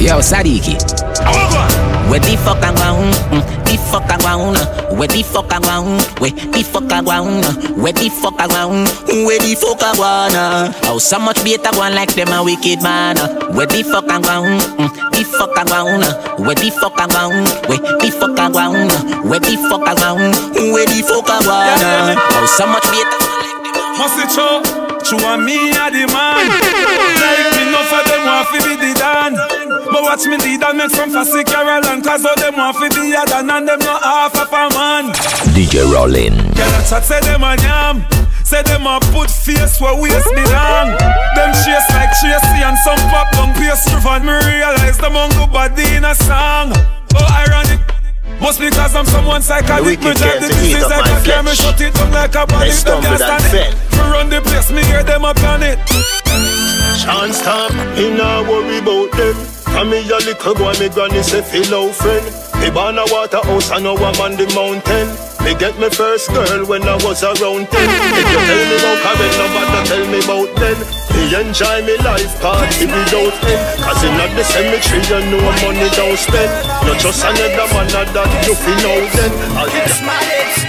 Yo, Sadiki. Where the fuck I? Mm, the fuck I going? Where the fuck I going? Where the fuck I going? Where the fuck I going? Where the fuck I going? Oh, so much better one like them a wicked man. Where the fuck I? Mm, the fuck I going? Where the fuck I going? Where the fuck I going? Where the fuck I going? Where the fuck I going? Oh, so much better. Must it show? True and me a the man. Like me, no for them want to be the dan. But watch me lead and make some fussy Caroline Cause all them want be a dan and them not half of a man. DJ Rollin Girl a chat say them a yam. Say them a put face where waist belong. Them chase like Tracy and some pop down pace And me realize them on go body in a song. Oh ironic. Must because I'm someone psychotic. Me drive the business like a car Me shut it down like a bonnet Them can't stand it. Me run the place Me hear them up on Can't stop. Me nah worry about them. From me a little boy Me granny say fellow friend. Me born a Waterhouse I know I'm on the mountain. Me get me first girl when I was around 10 If you tell me about Karen, nobody tell me about then Me enjoy me life, party without end Cause in the cemetery you know money don't spend Not just another man that you feel know then. I'll Kiss my lips,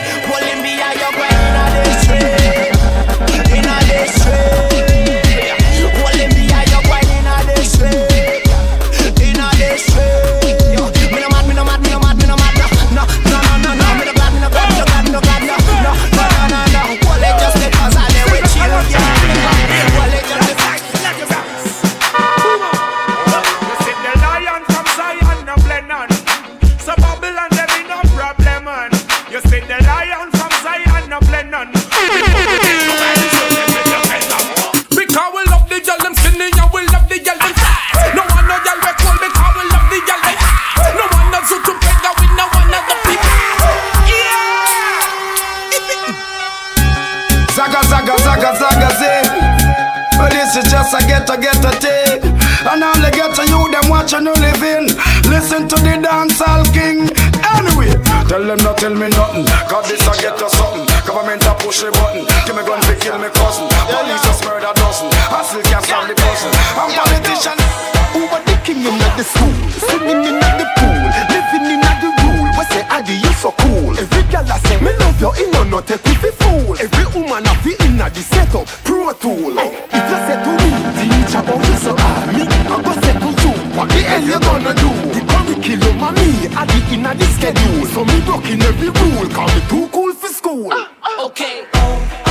of me, I the inna the schedule. So me broken every rule. Call me too cool for school. Ah, ah. Okay. Let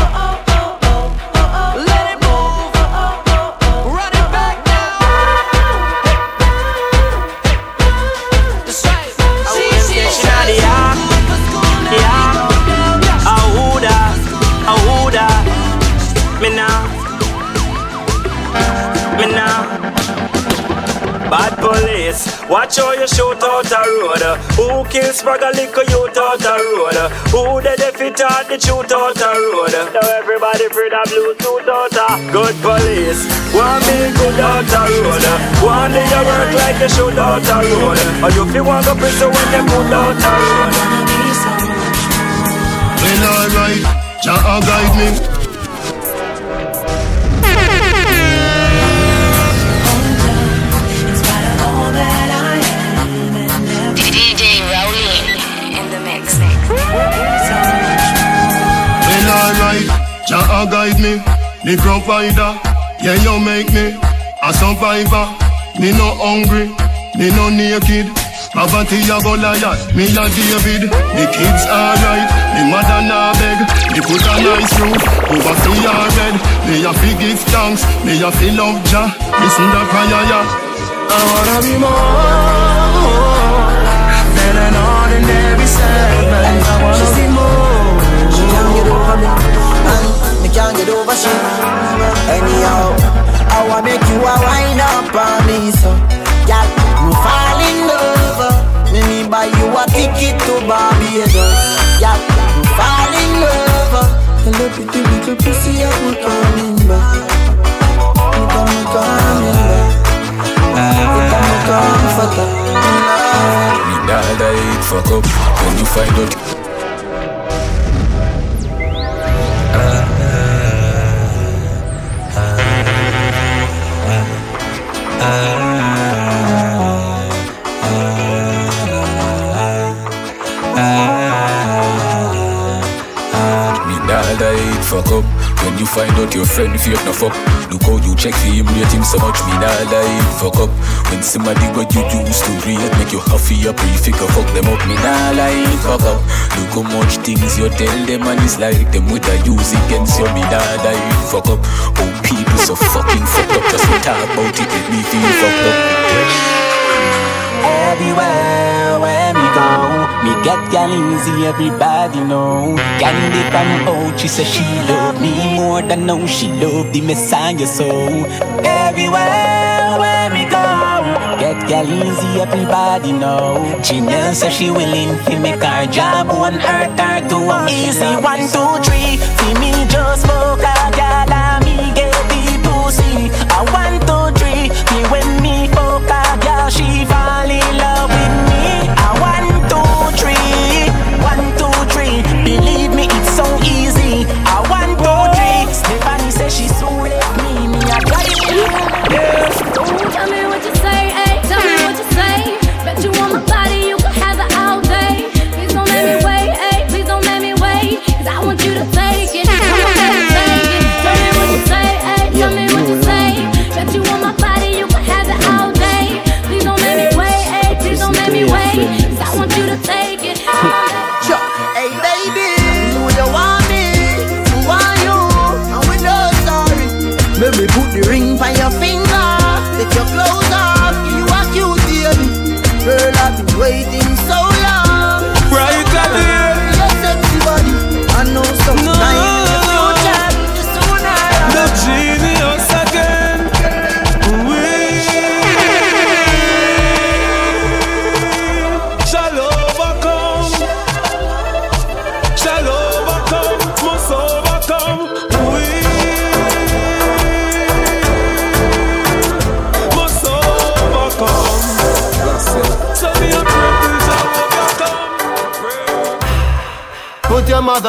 watch how you shoot out the road. Who kills brag a little youth out the road? Who the defeat out the shoot out the road? Now everybody free the blue suit out the good police. Want me good out the road? Want do you work like you shoot out the road? Or you feel want go prison when you put out the road? Well alright, Jah guide me Jah guide me The provider, yeah you make me A survivor, me no hungry Me no naked. Poverty a Goliath, me a David. The kids alright, the mother nah beg. Me put a nice roof over free her bed Me a fi give thanks, me a fi love Jah. Listen the prayer yeah. I wanna be more than an ordinary servant. I wanna be more. She can't get over me can't get over she. Anyhow, I wanna make you a wind up on me, so girl, me fall in love. Uh, me me buy you a ticket to Barbados, girl, me fall in love. Uh, the little bitty little pussy, I will coming back. You come coming back. You come comforter. Me dad I fuck up when you find out. Up. When you find out your friend fake no fuck, look how you check him, rate him so much, me nah lie, fuck up. When somebody what you used to rate, make you happy up, you figure fuck them up, me nah lie, fuck up. Look how much things you tell them and it's like them with a use against you, me nah lie, fuck up. Oh, people so fucking fucked up, just talk about it, make me feel fucked up. Everywhere where me get gal easy, everybody know. Candy from out, she say she love me more than know she love the Messiah so. Everywhere where me go, get gal easy, everybody know. Genius say she willing to make her job one her to easy one two three. See me just smoke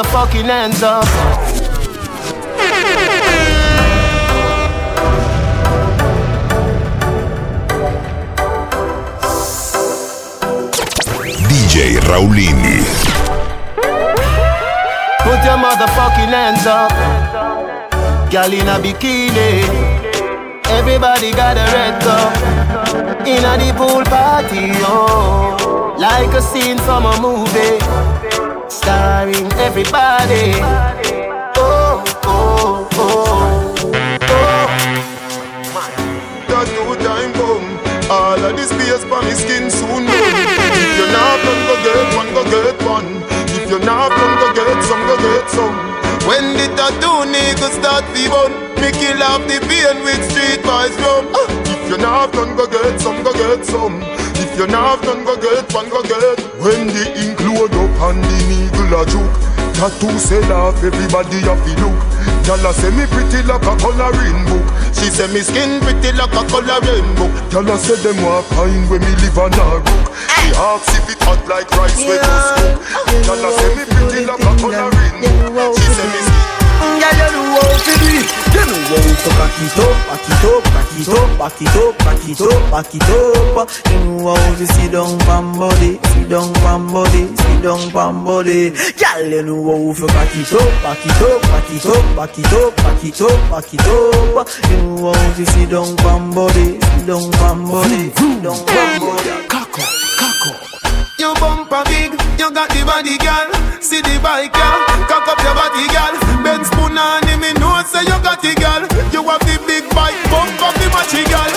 motherfucking hands up. DJ Raulini. Put your motherfucking hands up. Girl in a bikini. Everybody got a red cup. In a the pool party, oh. Like a scene from a movie. Starring everybody. Oh, oh, oh. Oh. That new time come. All of this space for me skin soon done. If you're not done, go get one, go get one. If you're not done, go get some, go get some. When the tattoo niggas start the bun, me kill off the pain with street boys. Ah, If you're not done, go get some, go get some. If you're not done, go get one, go get. When the ink load up and the needle a juke, tattoo sell off, everybody have to look. Gyal a say me pretty like a coloring book. She say me skin pretty like a coloring book. Gyal a say them want pine when me live on a rook. She asks if it hot like rice when just cook. Gyal a say me pretty like a coloring book. She say me skin. Girl, you know how to do it. You know how to back it up, back it up, back it up, back it up, back it up, back it up. You know how to sit down pam body, sit down pam body, sit down pam body. Girl, you know how to back it up, back it up, back it up, back it up, back it up, back it up. You know how to sit down pam body, sit down pam body, sit down pam body. Coco, coco. You bumper big, you got the body, girl. See the bike, girl. Cock up your body, girl. Ben spoon on him, me know say you got the girl. You have the big bike, bump up the matchy, girl.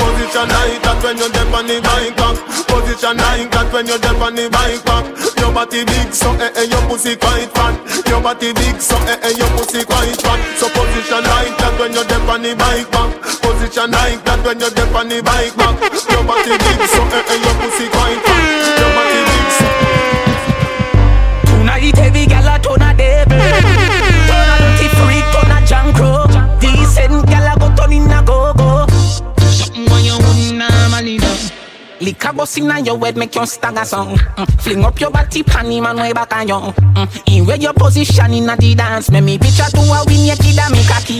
Position like that when you dip on the bike back. Position like that when you dip on the bike back. Your body big, so eh eh, your pussy quite fat. Your body big, so eh eh, your pussy quite fat. So position like that when you dip on the bike back. Position like that when you dip on the bike back. Your body big, so eh eh, your pussy quite fat. Your body. Tonight every gal a turn a devil Turn a dirty freak, turn a jankro Decent gal a go turn in a go-go Something when you wouldn't normally do Liquor bust inna your head make you stagger song mm. Fling up your body panty man way back on you mm. In where your position inna the dance Make me picture to a win your kid a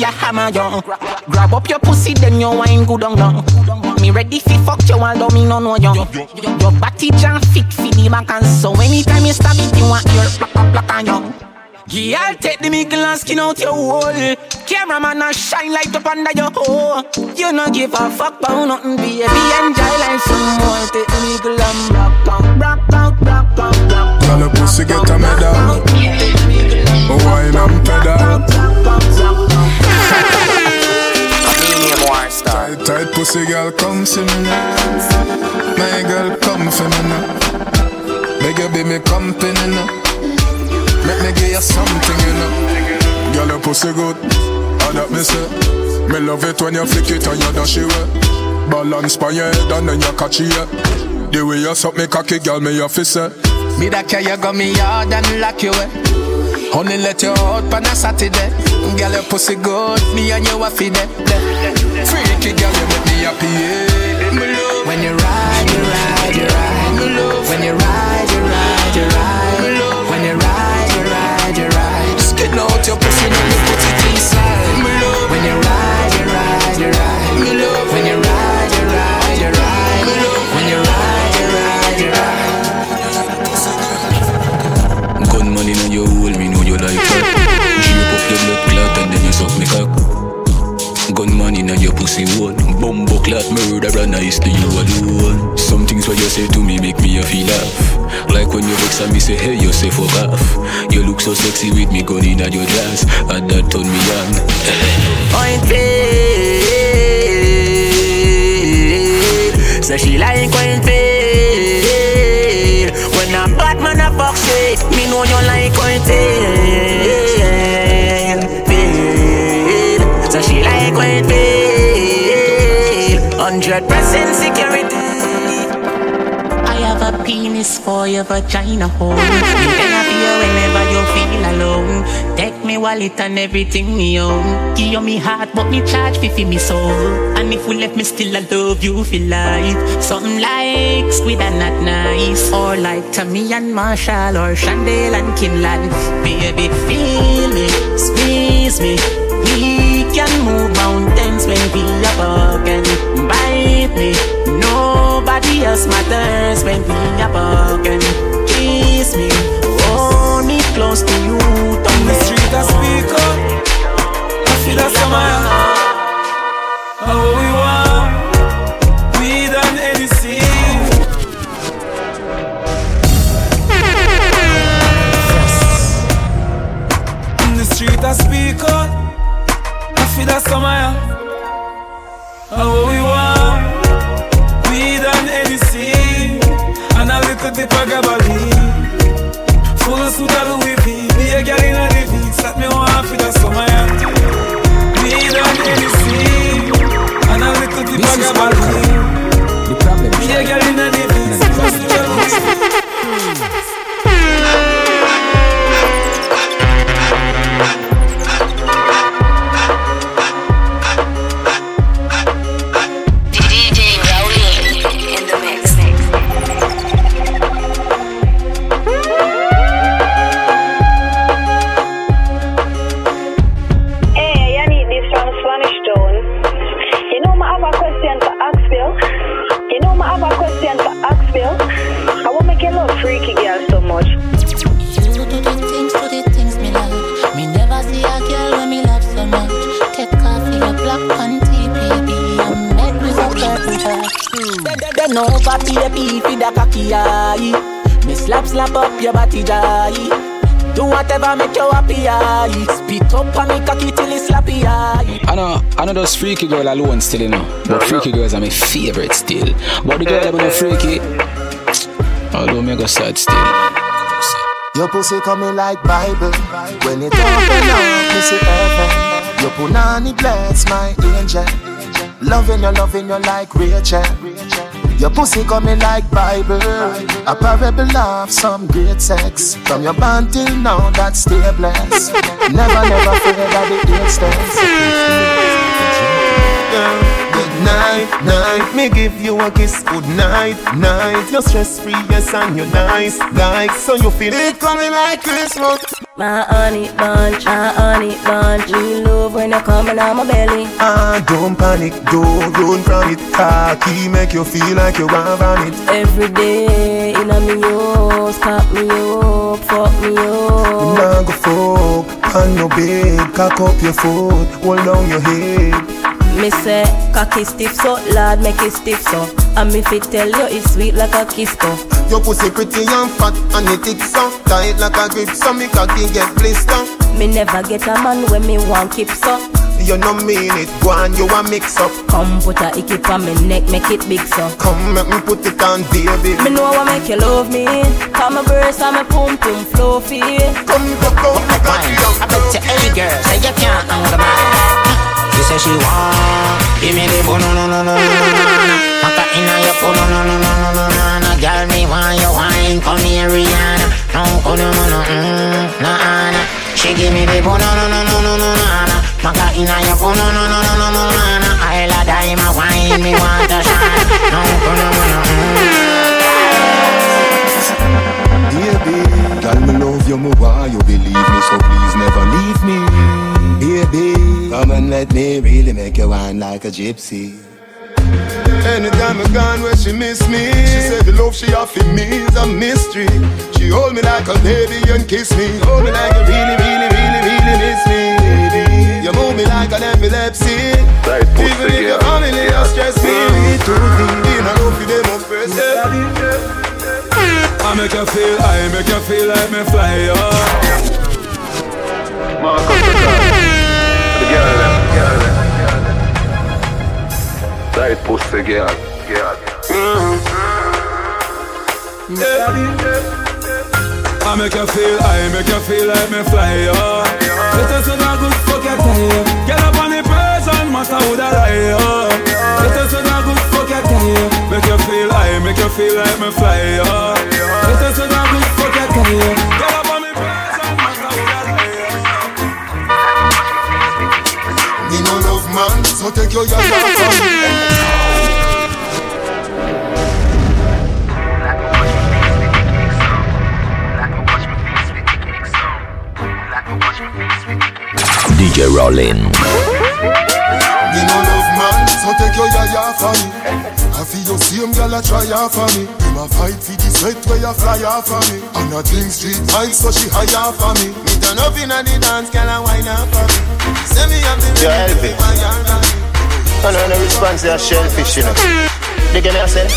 a hammer you Grab up your pussy then you wine good on down Me ready fi fuck you although me no know you Your body jam fit fi the back and so Anytime you stab it you want your plaka plaka on you Yeah, take the mickle and skin out your hole. Cameraman and shine light up under your hole. You no give a fuck about nothing, baby. Enjoy life some more. Take the mickle and rock out, rock out, rock out, rock out. Girl, your pussy get a medal. Wine and pedal. Tight, tight pussy girl, come see me now. My girl, come for me now. Make you be me company now. Make me give you something, you know. Girl, your pussy good. All that me say. Me love it when you flick it and you dash it away. Balance by your head and then you catch it. The way you suck me cocky, girl, me your fist say. Me that care you got me hard and lock you away. Only let you out on a Saturday. Girl, your pussy good, me and you a feed it. Freaky girl, you make me happy, yeah. When you ride, you ride, you ride. When you ride, Gun money in your pussy hole. Bumbo clot murderer, nice to you alone. Some things what you say to me make me a feel laugh. Like when you vex and me say, hey, you say fuck off. You look so sexy with me gun in your dress, and that turn me on. Point fade. So she like point fade. When a bad man a fuck shit, me know you like point like fade. Hundred percent security. I have a penis for your vagina hole. Me there for you whenever you feel alone. Take me wallet and everything me own. Give you me heart, but me charge fi fi me soul. And if we left me still, I love you for life. Something like squid and not nice, or like Tammy and Marshall, or Chandel and Kimlan. Baby, feel me, squeeze me. We can move when we are walking. Bite me, nobody else matters when we are walking. Kiss me, hold me close to you. On the street I speak up I feel that summer How we want Weed and NEC I know, I know those freaky girl alone still, you know. But freaky girls are my favorite still. But the girl that no freaky, although me go sad still. Your pussy coming like Bible. When it's it open up, me see heaven. Your punani bless my angel. Loving you, loving you like Rachel. Your pussy coming like Bible. A parable of some great sex. From your band till now, that stay blessed. Never, never fear that the eight steps. Night, night. Me give you a kiss. Good night, night. You're stress free, yes, and you're nice, like so you feel it coming like Christmas. My honey bunch, my honey bunch. Me love when you're coming on my belly. Ah, don't panic, don't run from it. Cocky make you feel like you want vomit. Every day in a me house, pop me up. fuck me up. Nah go fuck on no bed, cock up your foot, hold down your head. Me say, cocky stiff so, lad make it stiff so. And me fit tell you it's sweet like a kiss so. Your pussy pretty and fat and it thick so Tight like a grip so me cocky get blister Me never get a man when me want keep so. You no mean it, go on you a mix up Come put a icky on me neck, make it big so. Come make me put it on baby Me know what make you love me. Come my breast and my pum pum fluffy. Come go go me cocky I give me the no, no, no, no, no, no, no, no Maka no, no, no, no, no, no, no, no I wine, me want shine No, oh, no, no, no, mm. Baby, girl, me love you, me want you believe me, so please never leave me. Baby, come and let me really make you wine like a gypsy. Anytime I gone where she miss me She said the love she offer me is a mystery She hold me like a baby and kiss me Hold me like you really, really, really, really miss me baby. You move me like an epilepsy Right, Even if your family has stress me Too deep in a love for them up first I make you feel, I make you feel like me fly up. Mark up the car. The girl them, girl them. Tight pussy girl, girl. I make you feel, I make you feel like me fly. Let us know that good fuck your time. Get up on the person, matter who that lie. Let us know that good fuck your time. Make you feel, I make you feel like me fly. Let us know that good fuck your time. Get up on the person, matter who that lie up. Me no love man, so take your yard DJ Rollin. Me no love man, so take your yaya for me. I feel your same girl a try off for me. Him a fight for the sweat where you fly off for me. And a drink street vibes so she high off for me. Me turn up inna the dance, girl a wine off for me. Say me have the Yeah, help it. I know no response to a shellfish, you know. They get me a say.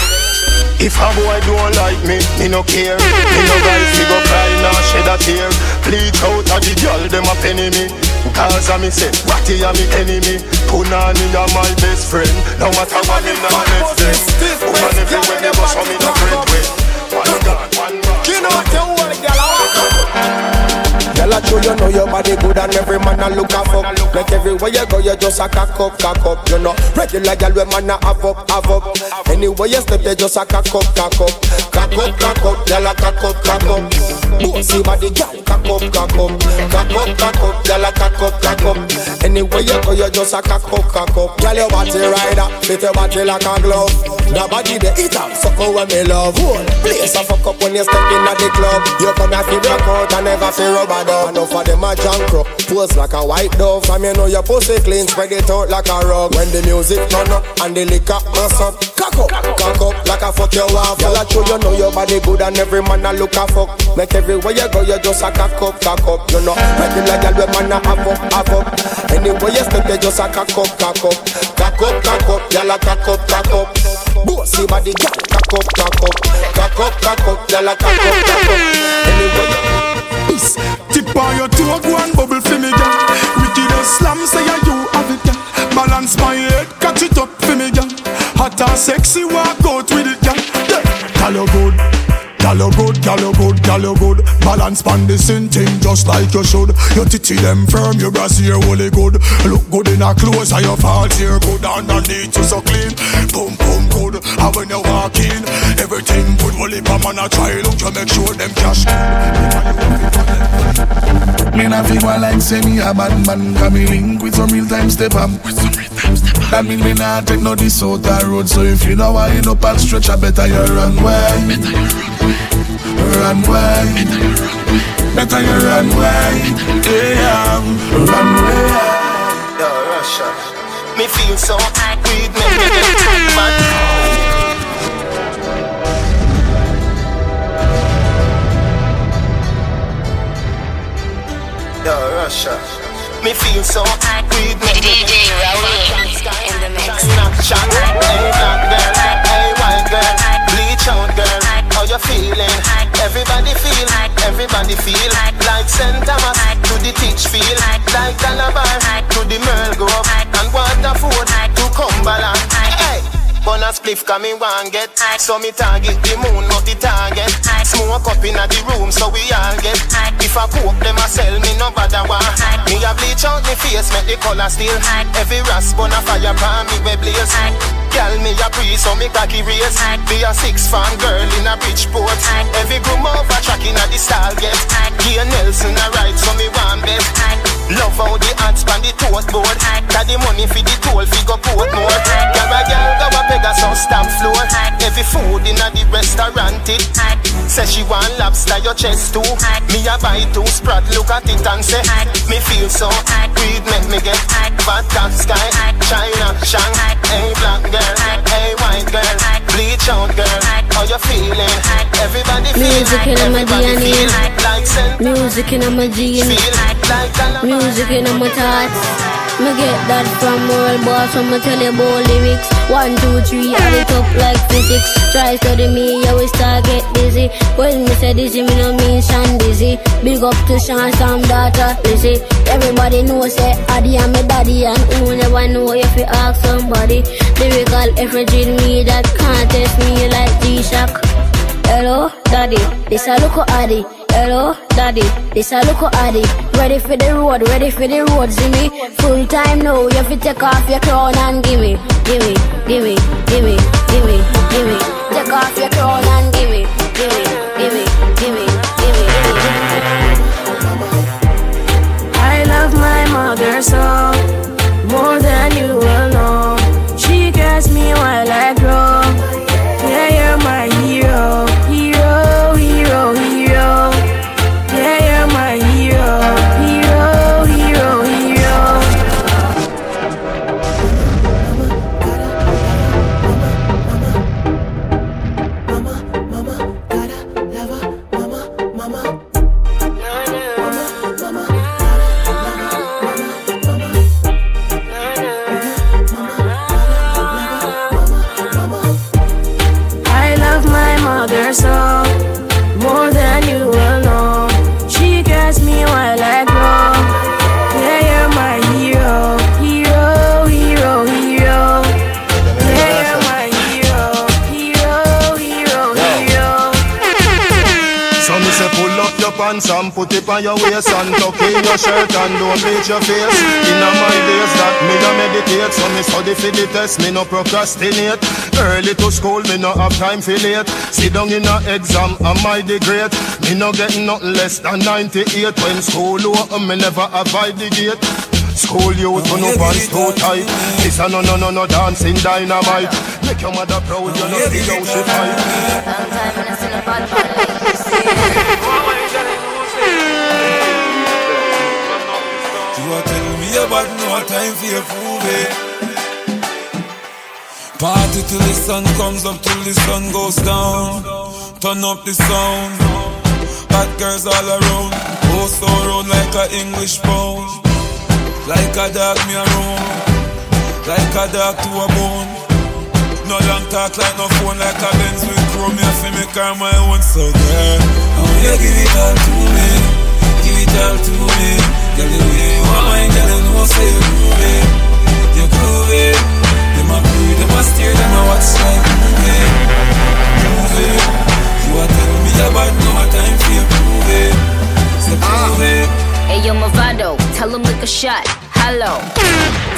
If a boy don't like me, me no care. Me no guys, me go cry, nah shed a tear. Bleach out a the girl, them a penny me. Cause me say, Ratty a me enemy. Punani a my best friend. No matter what me nah next them. Woman everywhere me go, so me no friend way. One God. Girl, I show you know your body good and every man a look a fuck. Like everywhere you go, you just a cock up, cock up. You know, regular girl, we man a have up, have up. Anywhere you step, you just a cock up, cock up, cock up, cock up. Girl, a cock up, cock up. Bossy body, girl, cock up, cock up, cock up, cock up. Girl, a cock up, cock up. Anywhere you go, you just a cock up, cock up. Girl, your body rider, fit your body like a glove. The body the eat up, suck when me love. Whole place a fuck up when you step in at the club. You come here fi rock out and never fi rubber dub. Enough of them a junk crook. Pose like a white dove. From you know your pussy clean, spread it out like a rug. When the music turn up and the liquor mess up, cock up, cock up like a fuck you off. Girl, I show you know your body good and every man a look a fuck. Make everywhere you go, you just a cock up, cock up. You know, regular girl, we man a have up, have up. Anywhere you step, you just a cock up, cock up, cock up, cock up. Girl, a cock up, cock up. Bossy body, cock up, cock up, cock up, cock up. Girl, a cock up, cock up. Anywhere you. On your toe, go and bubble for me, girl. Wicked slam, say yeah, you have it, girl. Balance my head, catch it up for me, girl. Hot and sexy, walk out with it, girl. Yeah. Girl, you good. Girl, you good, girl, you good, girl, you good. Balance pan the same thing just like you should. Your titty them firm, your brassiere holy good. Look good in a clothes, and your faults here good. Underneath you so clean, boom, boom, good. And when you walk in, everything good. Holy pa man a try look, you make sure them cash Me na feel one like say me a bad man Cause me link with some real time step up That mean me nah take no this outer road So if you know why you up and stretch I better you run way Run way Run away, better you run away. Yeah, run away. Yo, Russia, me feel so high. Weed me. Yo, Russia. Me feel so high. Weed me DJ Rowley in the mix. Knock hey white girl you feeling? Everybody feel, everybody feel like St. Thomas to the teach feel like Calabar to the Merl Grove and Waterford to Cumberland. Hey. Bun a spliff cause me want get So me target the moon not the target Smoke up inna the room so we all get If I coke them a sell me no bother want Me a bleach out me face make the color still Every rasp on a fire pan me we blaze Girl me a pre so me cocky race. Be a six fan girl in a Bridgeport Every groom over track inna the stall get. Gia Nelson a ride so me want best Love how the hats pan the toast board. Got the money for the toll fi go Portmore. Girl a girl go a Pegasus stamp floor. Every food inna the restaurant it Say she want lobster your chest too. Me a buy two sprat look at it and say Me feel so Weed make me get Fat top sky. China Shang Hey black girl Hey white girl Bleach out girl How you feeling? Everybody feel Music in my DNA. Music in my jeans. Music in my thoughts. Me get that from world boss when me tell you about lyrics. One, two, three, add it up like physics. Try study me, you will start get dizzy. When me say dizzy, me no mean Sean dizzy. Big up to Sean, some daughter, Lizzy. Everybody know say Addy and me daddy, and who never know if you ask somebody. Lyrical effigy me that can't test me like G-Shock. Hello, daddy, this a look addy. Hello, daddy, this a look addy. Ready for the road, ready for the road, see me. Full time now, you have to take off your crown and gimme, gimme, gimme, gimme, gimme, gimme. Take off your crown and gimme, gimme, gimme, gimme, gimme. I love my mother so more than you gets me while I put it on your waist and tuck in your shirt and don't bleach your face. Inna my days that me no meditate, so me study for the test, me no procrastinate. Early to school, me no have time for late. Sit down in a exam, am I the great? Me no get nothing less than 98. When school over, me never avoid the gate. School youth, no pants too tight. This a no no no no dancing dynamite. Make your mother proud, you know see how she fight. Me about no time for your prove. Party till the sun comes up, till the sun goes down. Turn up the sound. Hot girls all around. Oh, so round like a English pound. Like a dog me around. Like a dog to a bone. No long talk like no phone, like a Benz with chrome. Me have to make her my own. So girl, I want you give it all to me. Give it all to me.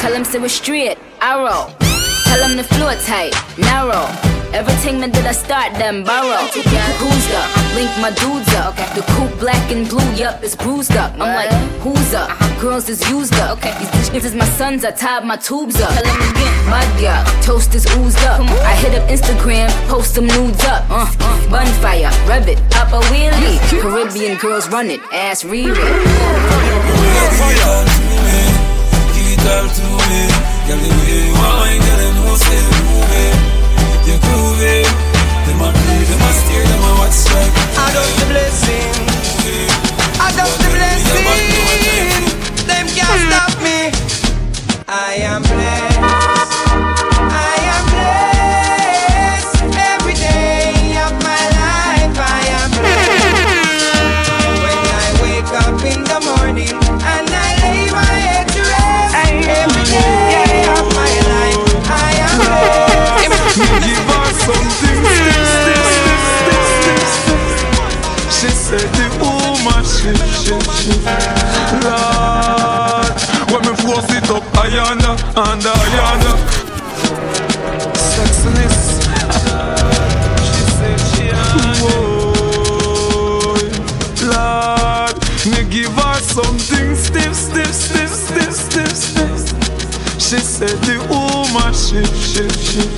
Tell him say we're straight. Arrow. Tell him the floor tight. Narrow. Everything that I start, them borrow. Who's up? Link my dudes up. The coupe black and blue, yup, it's bruised up. I'm like, who's up? Uh-huh. Girls is used up. Okay. These bitches is my sons, I tied my tubes up. Tell him again, my girl, toast is oozed up. I hit up Instagram, post some nudes up. Uh, uh. Mm. bonfire, rev it, up a wheelie. Caribbean girls run it, ass read it. All to me. Girl, the way you girl, I say move it. You groove it. Them a breathe, them a stare, them a watch. I got the blessing. I got the blessing. Them can't stop me. I am blessed. say the woman shit, shit, shit. Lord When me force it up higher and higher yonder. Sexiness. She said she Whoa. Lord Me give her something stiff, stiff, stiff, stiff, stiff, stiff. She said the woman shit, shit, shit.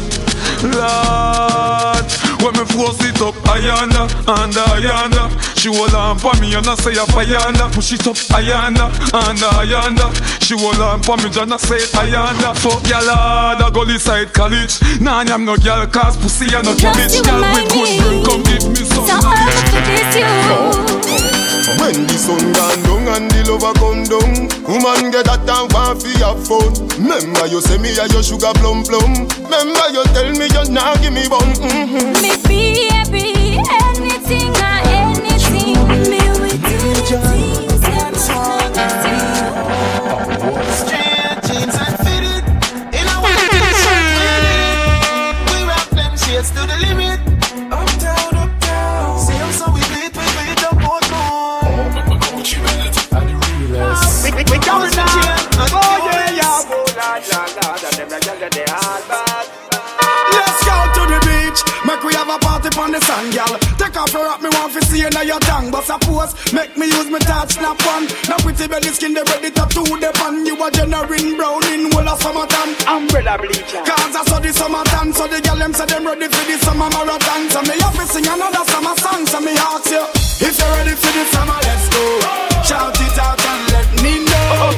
Lord when me force it up, ayanda, under ayanda. She hold on for me and I say a ayanda. Push it up, ayanda, under ayanda. She hold on for me and I say ayanda. Fuck ya lord, I go side college. Nah, I'm no girl cause pussy and no cabbage. Girl with good come give me some. So all to this you. When the sun gone down and the lover come down Woman get that time want fi have fun Remember you say me a your sugar plum plum Remember you tell me you nah give me bun mm-hmm. Me baby, anything or anything. Me with you. Straight party on the sand, gal. Take off your hat, me want to see you now your tongue. But suppose, make me use me touch snap one. Now pretty belly skin, they ready to do the pan. You a generating brown in whole of summertime. Umbrella bleacher. Cause I saw the summertime, so the gal them say them ready for the summer marathon. So me have to sing another summer song. So me ask you, if you're ready for the summer, let's go. Shout it out and let me know.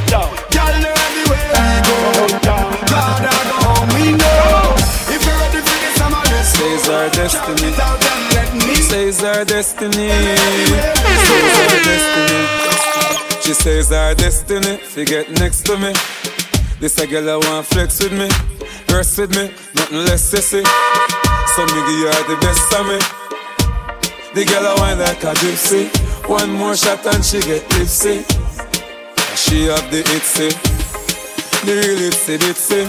Gal, know everywhere we go. God, I go home, we know. Says our destiny. Says our destiny. She says our destiny. She says our destiny. Forget next to me. This a girl I want flex with me, rest with me, nothing less sissy. So me give her the best of me. The girl I want like a gypsy. One more shot and she get tipsy. She have the itsy, the real itsy bitsy.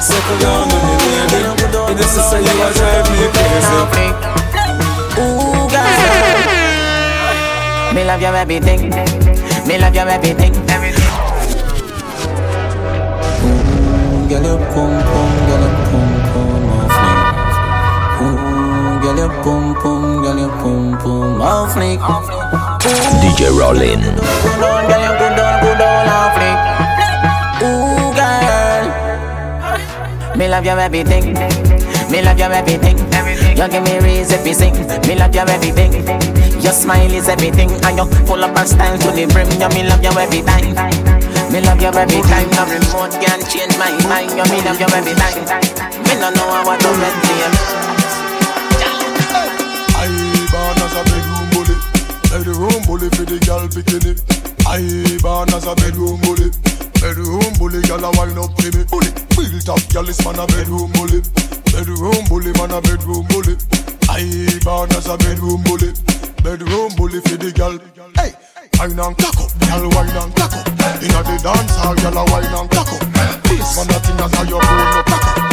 Settle down on me, baby. It just say you me crazy. Ooh. Me love your everything. Me love your everything. Everything. Ooh, girl, pum, girl, pum off me. Ooh, girl, pum, girl, pum off me. DJ Rollin. Good on, girl, you good on, good on off me. Love your everything. Me love your everything. You give me reason to sing. Me love your everything. Your smile is everything, and you full of our style to the brim. You me love you every time. Me love you every time. No remote can change my mind. You me love you every time. Me no know how to red name. I born as a bedroom bully Bedroom bully for the girl bikini I born as a bedroom bully Bedroom bully, girl a wind up to me. Bully, real top girl is man a bedroom bully. Bedroom bully, man a bedroom bully. I born as a bedroom bully. Bedroom bully for the girl. Hey, wine and cock up, girl wine and cock up. Inna the dance hall, girl a wine and cock up. This man a thing as how you bone no cock up.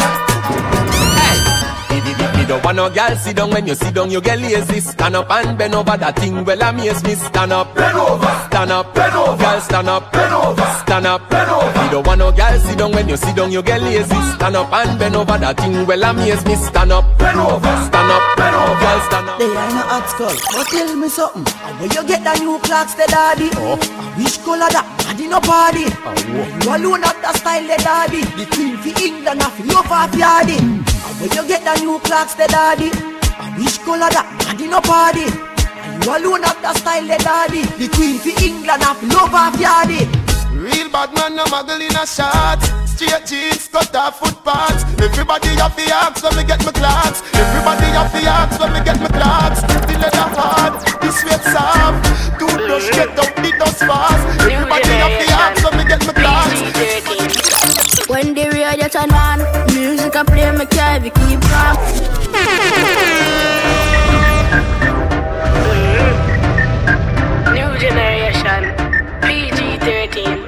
Me don't want no girl sit down. When you sit down you get lazy. Stand up and bend over that thing. Well amaze me Stand up, bend over, stand up, bend over. Girl stand up, bend over, stand up, bend over. Me don't want no girl sit down. When you sit down you get lazy. Stand up and bend over that thing. Well amaze me Stand up, bend over, stand up, bend over. Girl stand up. They ain't no hot skull, but tell me something. And where you get the new clocks, the daddy? Oh. Which color that? Daddy no party. Oh. You alone have the style, the daddy. The queen for England, have love off yardy. And where you get the new clocks, the daddy? And which color that? Daddy no party. And you alone have the style, the daddy. The queen for England, have love off yardy. Real bad man, no muggle in a shot. Straight jeans, cut off footpaths. Everybody have the axe when me get my clocks. Everybody have the axe when me get my clocks. The leather hard, the sweat soft. Toothbrush get out the dust fast. Everybody have the axe when me get my clocks. When the radio turn on, music I play, me carry keep calm. New generation, PG 13.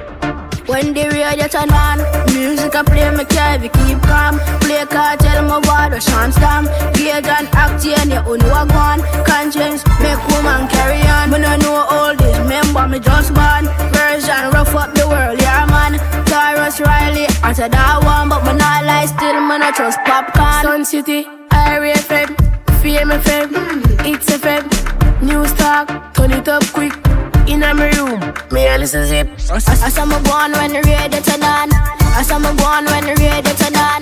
When the radio turn on, music I play, me carry keep calm. Play cartel, my water, Sean Stam. Gauge and act, and you own what one. Conscience, make woman carry on. When I know all this, remember me just born. Version, rough up the world, yeah man. Tarrus Riley, I said that one, but me not lie still, man, I trust popcorn. Sun City, Irie FM, Fame FM, mm. It's FM, News Talk, turn it up quick. In my room, me a listen zip. I, I saw me go on when the radio turn on. I saw me go on when the radio turn on.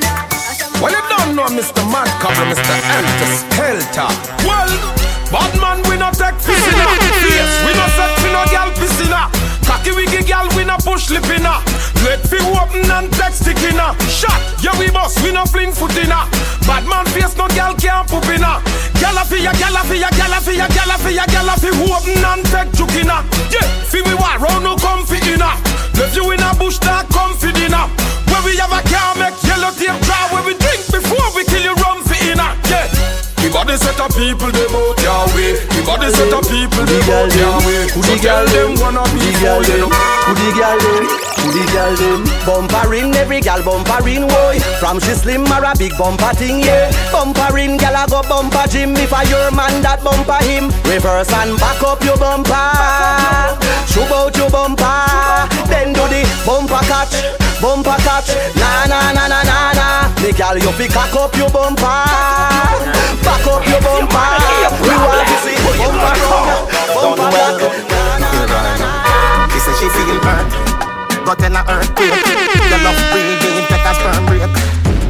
Well, you don't know Mr. Mad Cover, Mr. Helter Skelter. Well, bad man, we not take fissina. Face, we not set for no gal pissina. Cocky wiggy gal, we not push lippina. Open and text stickinna. Shot, yeah we boss, we not fling footina. Bad man face, no gal can't poop inna. Gala fi ya, gala fi ya, gala fi ya, gala fi ya, gala fi open and take jukina. Yeah, fi we war round no comfy inna. Left you in a bush, that comfy dinner. Where we have a car, make yellow tape dry. Where we drink before we kill you, rum fi inna. Yeah. The body set of people they bout your way. The body set of people they your way. Who the girl them wanna be the girl for them? you. Who the girl them? The girl them? Bumper in, every gal bumper in, boy. From she slim or a big bumper thing, yeah. Bumper in, gal a go bumper gym. If I your man that bumper him, reverse and back up your bumper. Shoot out your bumper, then do the bumper catch, bumper catch. Na na na na na na. The gal you fi cock up your bumper, back up your bumper. We want to see bumper bumper back. She say she feel hurt, got in a earthquake. The love breathing, take a sperm break.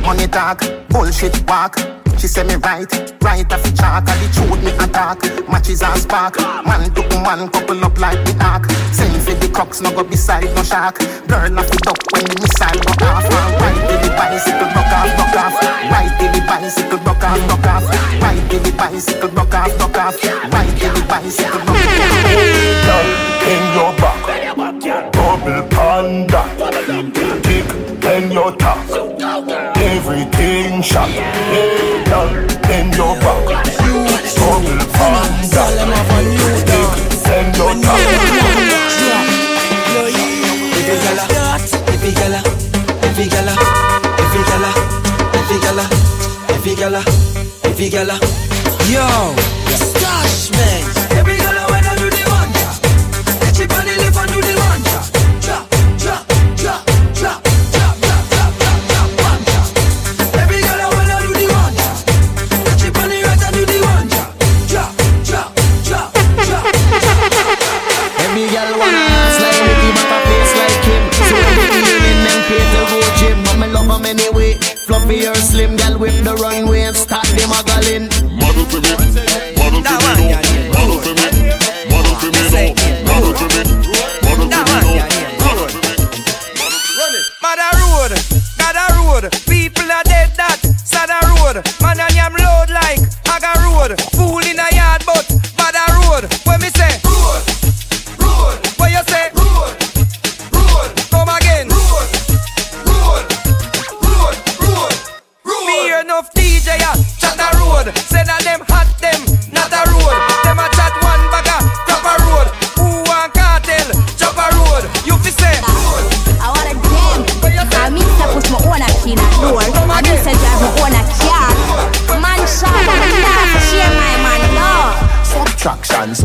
Money talk, bullshit walk. She say me right, right off the chalk. And the truth me attack, matches and spark. Man to man, couple up like the ark. Send for the crocks, no go beside no shark. Girl off the duck when the missile go off. Right till the bicycle rock off, rock off. Right till the bicycle rock off, rock off. Right till the bicycle rock off, rock off. Right till the bicycle rock off. in your. Double panda. Kick in your top. Everything shot. Hey, in your back. Double panda. Kick in your top. Every every every every every every. Yo,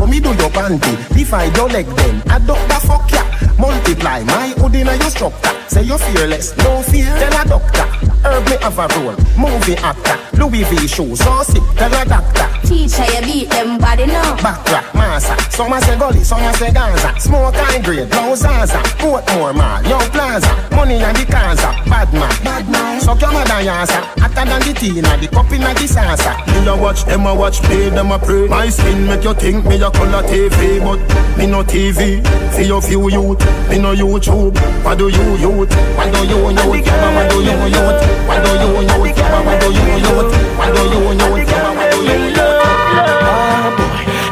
me do your panty. Divide your leg then, adopt the fuck ya Multiply my hood in your structure. Say you're fearless, no fear, tell a doctor Herb me have a role, movie actor Louis V shoes, so sick, tell a doctor Teacher, you beat them body now. Backrack, massa, some a say gully, some a say Gaza Smoke high grade, no Zaza Portmore mall, yo plaza Money and the Kaza, bad man, bad man Suck your mother yasa, hotter than the tina The cup in the salsa Me a watch them a watch play them a pray. My skin make you think me a color TV, but me no TV. For your few youth, me no YouTube. What do you youth? What do you youth? What do you youth? What do you? Yeah? Yeah?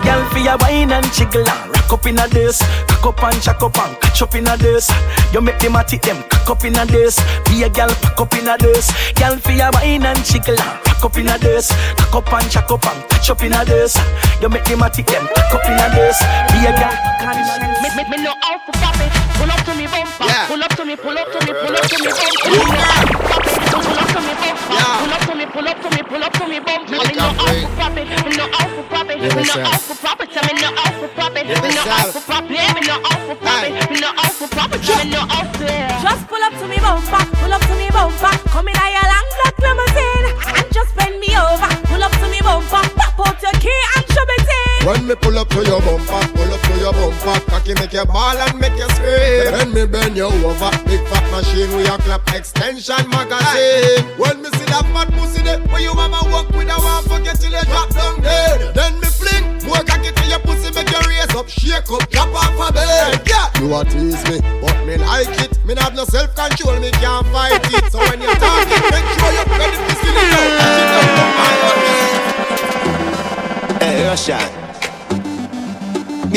Girl, for your wine and jiggle and rock up in a this. Cock up and jack up and catch up in a this. You make them at them cock up in a this. Be a girl, pack up in a this. Girl, for your wine and jiggle and rock up in a this. Cock up and jack up and catch up in a this. You make them at them cock up in a this. Be a girl, pack up in a this. Me, me, me know how to pop it. Pull up to me bumper. Pull up to me, pull up to me, pull up to me bumper. Pull up to me, pull up to me, pull up to me, pull up to me, bump. Me no out for profit, me no out for profit, me no out for profit, me no out for profit, me no out for profit, me no out for profit, me no out for profit, me no out there. Just pull up to me, bump pull up to me, bump. Come in higher, long black limousine, and just bend me over. Pull up to me, bump pop out your key and show me thing. When me pull up to your bump cocky make you ball and make you scream. Then me bend you over, big fat machine with a clap extension magazine. When me see that fat pussy there, where you mama walk with a one forget till you drop down dead. Then me fling more cocky to your pussy, make you raise up, shake up, drop off a bed. Yeah, you a tease me, but me like it. Me not have no self control, me can't fight it. So when you talk it, make sure you ready to see it out. She don't come Hey, Russian.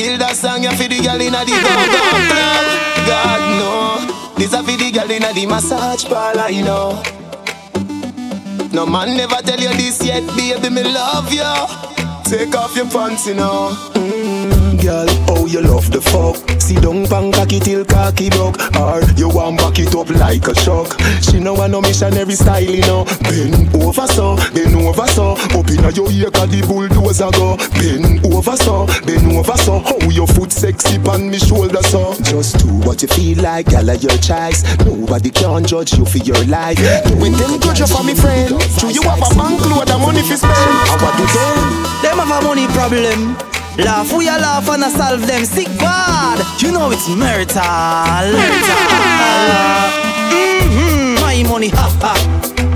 Build a song ya for the girl inna the go-go club. God no, this a for the girl inna the massage parlor, you know. No man never tell you this yet, baby, me love you. Take off your pants, you know. Mm, girl, oh you love the fuck. Sit down pan cocky till cocky broke, or you want back it up like a shock. She know want no missionary style, you know. Bend over so, bend over so. Up inna your ear 'cause the bulldozer go. Bend over so, bend over so. How your foot sexy pan me shoulder so. Just do what you feel like, girl, your choice. Nobody can judge you for your life. When them judge you for me friend, do you have a bank load of money for spend? What do them? Them have a money problem. Laugh, we a laugh and a solve them sick bad. You know it's marital. Mm-hmm. My money, ha ha.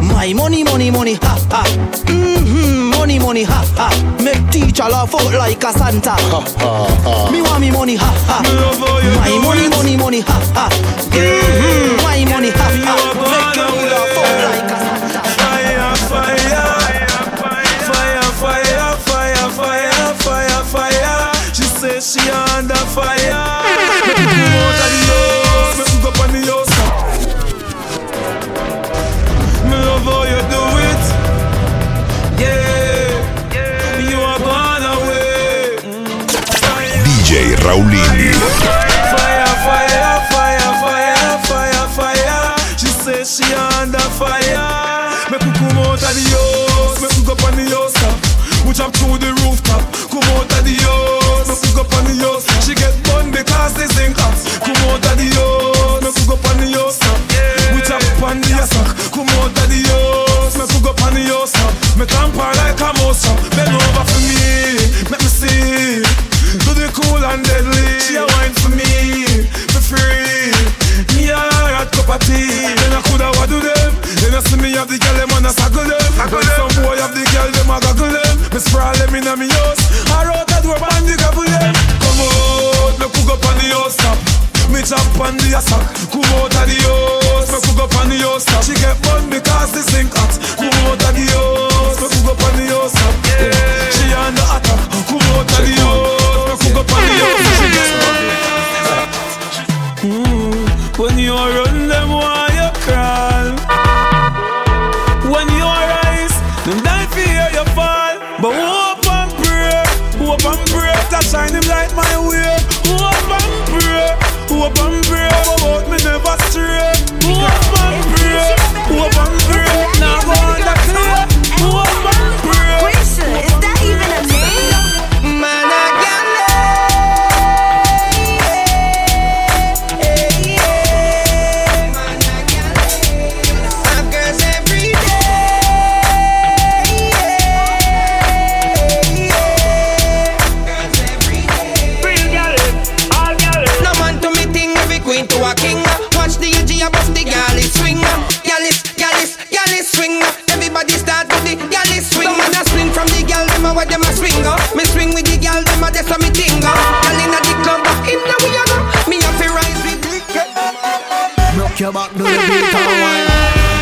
My money, money, money, ha ha. Mm-hmm. Money, money, ha ha. Make teacher laugh out like a Santa. Ha, ha, ha. Me want me money, ha ha. My money, money, money, ha ha. Mm-hmm. My money, ha ha. Make you laugh out like a Jump through the rooftop. Come out of the house, me go up on the house. She get bun because they sing hot. Come out of the house, me go up on the house. We jump on the sack. Come out of the house, me go up on the house. Me tamper like a mouse the gal, them a a swing. uh. Me swing with the gal, them a that's what me ting. uh. Gal inna the club, inna we a go. Me have to rise with the Broke your back, do the Peter wine.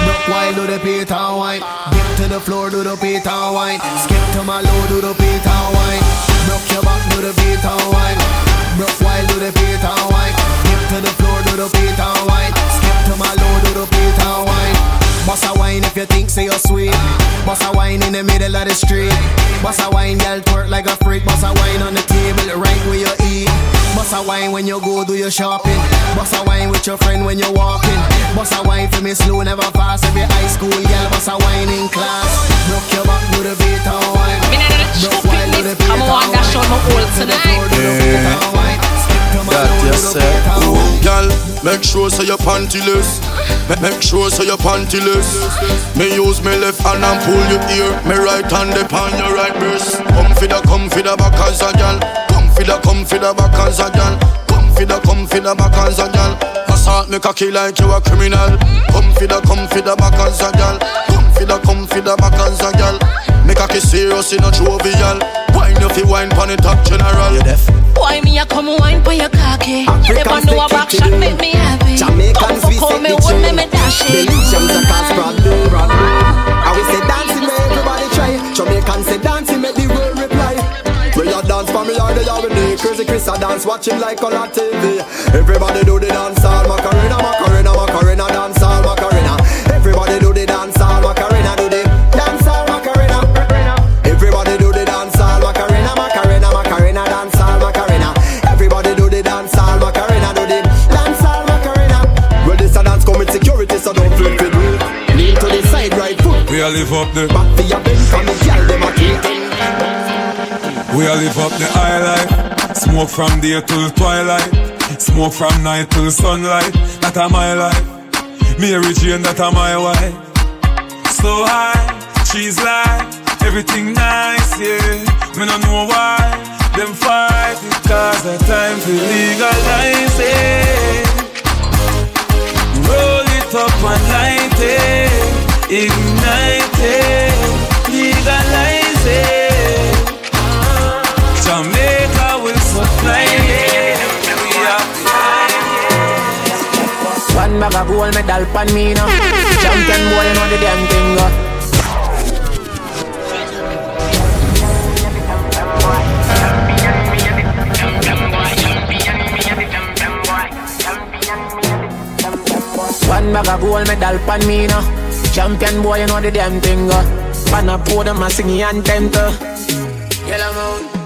Broke while, do the Peter wine. Dip to the floor, do the Peter wine. Skip to my low, do the Peter wine. Broke your back, do the Peter wine. Broke while, do the Peter wine. Dip to the floor, do the Peter wine. Skip to my low, do the Peter wine. Boss a wine if you think say you're sweet. Boss a wine in the middle of the street. Boss a wine, girl twerk like a freak. Boss a wine on the table right where you eat. Boss a wine when you go do your shopping. Boss a wine with your friend when you're walking. Boss a wine for me slow, never fast. Every high school girl, boss a wine in class. Broke your back, do the beat and wine. Broke while do the beat I'ma walk that short my old tonight. That yourself, girl. Make sure so your pantyless. Make sure so your pantyless. Me use me left hand and pull your ear. Me right hand upon your right breast. Come for the, come for the back as a gal. Come for the, come for the back as a gal. Come for the, come for the back as a gal. Assault me cocky like you a criminal. Come for the, come for the back as a gal. Come for the, come for the back as a gal. Me cocky serious in a jovial. Wine if you wine pon the top general. You deaf? Why me a come wine for your cocky? Never know a back shot make me happy. Jamaicans we set the with me, me dash it. Belgians a cause problem, problem And we say dancing make everybody try Jamaicans say dancing make the world reply Where you dance for me or they are with Crazy Chris a dance watching like color TV Everybody do the dance all Macarena, live up the Back for your bend from the girl them a We a live up the high life. Smoke from day till twilight. Smoke from night till sunlight. That a my life. Mary Jane that a my wife. So high, she's like Everything nice, yeah. Me no know why Them fight because the time to legalize it. Roll it up and light it Ignite it Legalize it. Jamaica will supply it. We are One bag of gold medal pan me now. Champion boy, you know the damn thing go. One bag of gold medal pan me now Champion boy, you know the damn thing go Pan a podium, I sing the anthem to Yellow Moon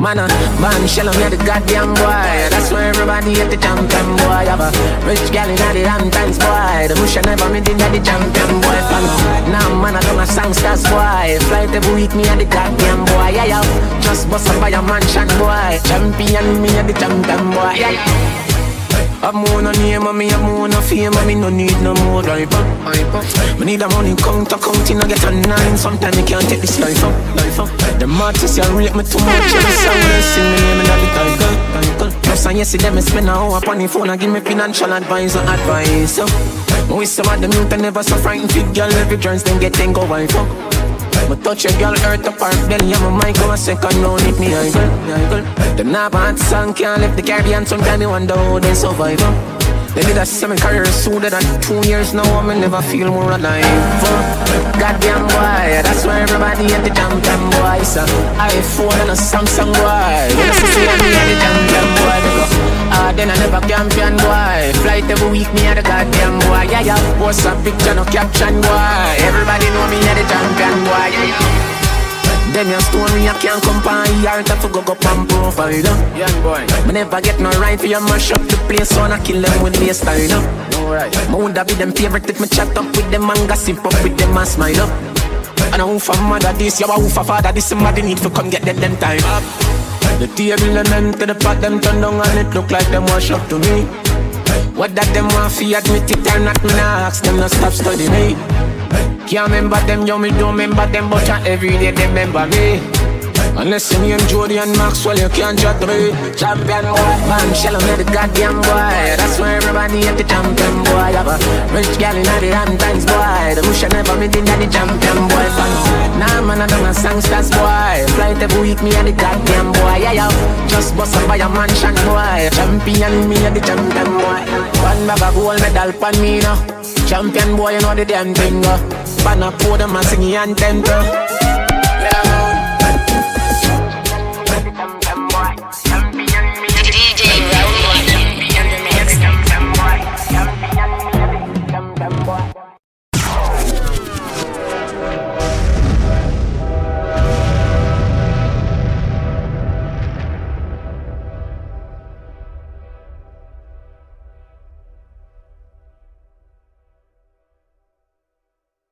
Man, uh, man, shell me the goddamn boy. That's why everybody at the champion boy. Have a rich gal in the Hamptons boy. The bush I never made in the champion boy. Fan. Now, man, I don't a songsters boy. Flight every week, me and the goddamn boy. Yeah, yeah. Just bust up by a mansion boy. Champion, me and the champion boy. Yeah, yeah. I'm on a name and me I'm on a fame and me no need no more driver. Me need a money count counting I get a nine. Sometimes me can't take this life up, life up. The artists you rate me too much. Every song they sing me name in the title, title. Plus I yes them me spend a hour upon the phone and give me financial advice or advice. Some of them youth never so frightened fit girl every chance them get then go wife up. Me touch a girl earth up her belly my mind go a second round if me I girl, Them not bad song can't left the Caribbean Sometimes me wonder how they survive They did a seven career sooner than two years now I me never feel more alive. Goddamn boy, that's why everybody at the jam jam boy so iPhone and a Samsung boy. When I see me at the jam jam boy go Ah, then I never champion boy. Flight every week me at the goddamn boy. Yeah, yeah, post a picture no caption boy. Everybody know me at the champion boy Yeah, yeah them your story I can't compare Heart have to go go pan profile. Yeah boy. Me never get no right for you mash up the place So I kill them with me style uh. Alright. Me woulda be them favorite if me chat up with them And gossip up with them and smile up And who for mother this, you a who for father this? Somebody need to come get them them time. Up The table and them to the pot them turn down And it look like them wash up to me. What that them want fi admit it or not Me nah ask them no stop study me can't remember them, yo, me don't remember them, but uh, every day they remember me. Unless you name Jody and Maxwell, you can't judge me. Champion boy, man, shell me the goddamn boy. That's why everybody at the champion boy. Have a rich gal in the Hamptons boy. The bush I never meet in the champion boy. Fan. Nah, man, I don't a songsters boy. Flight every week, me and the goddamn boy. Yeah, yeah. Just bust up by a mansion boy. Champion, me and the champion boy. One bag of gold medal pan me now. Champion boy, you know the damn thing. Uh. Pan a podium and sing anthem. Uh.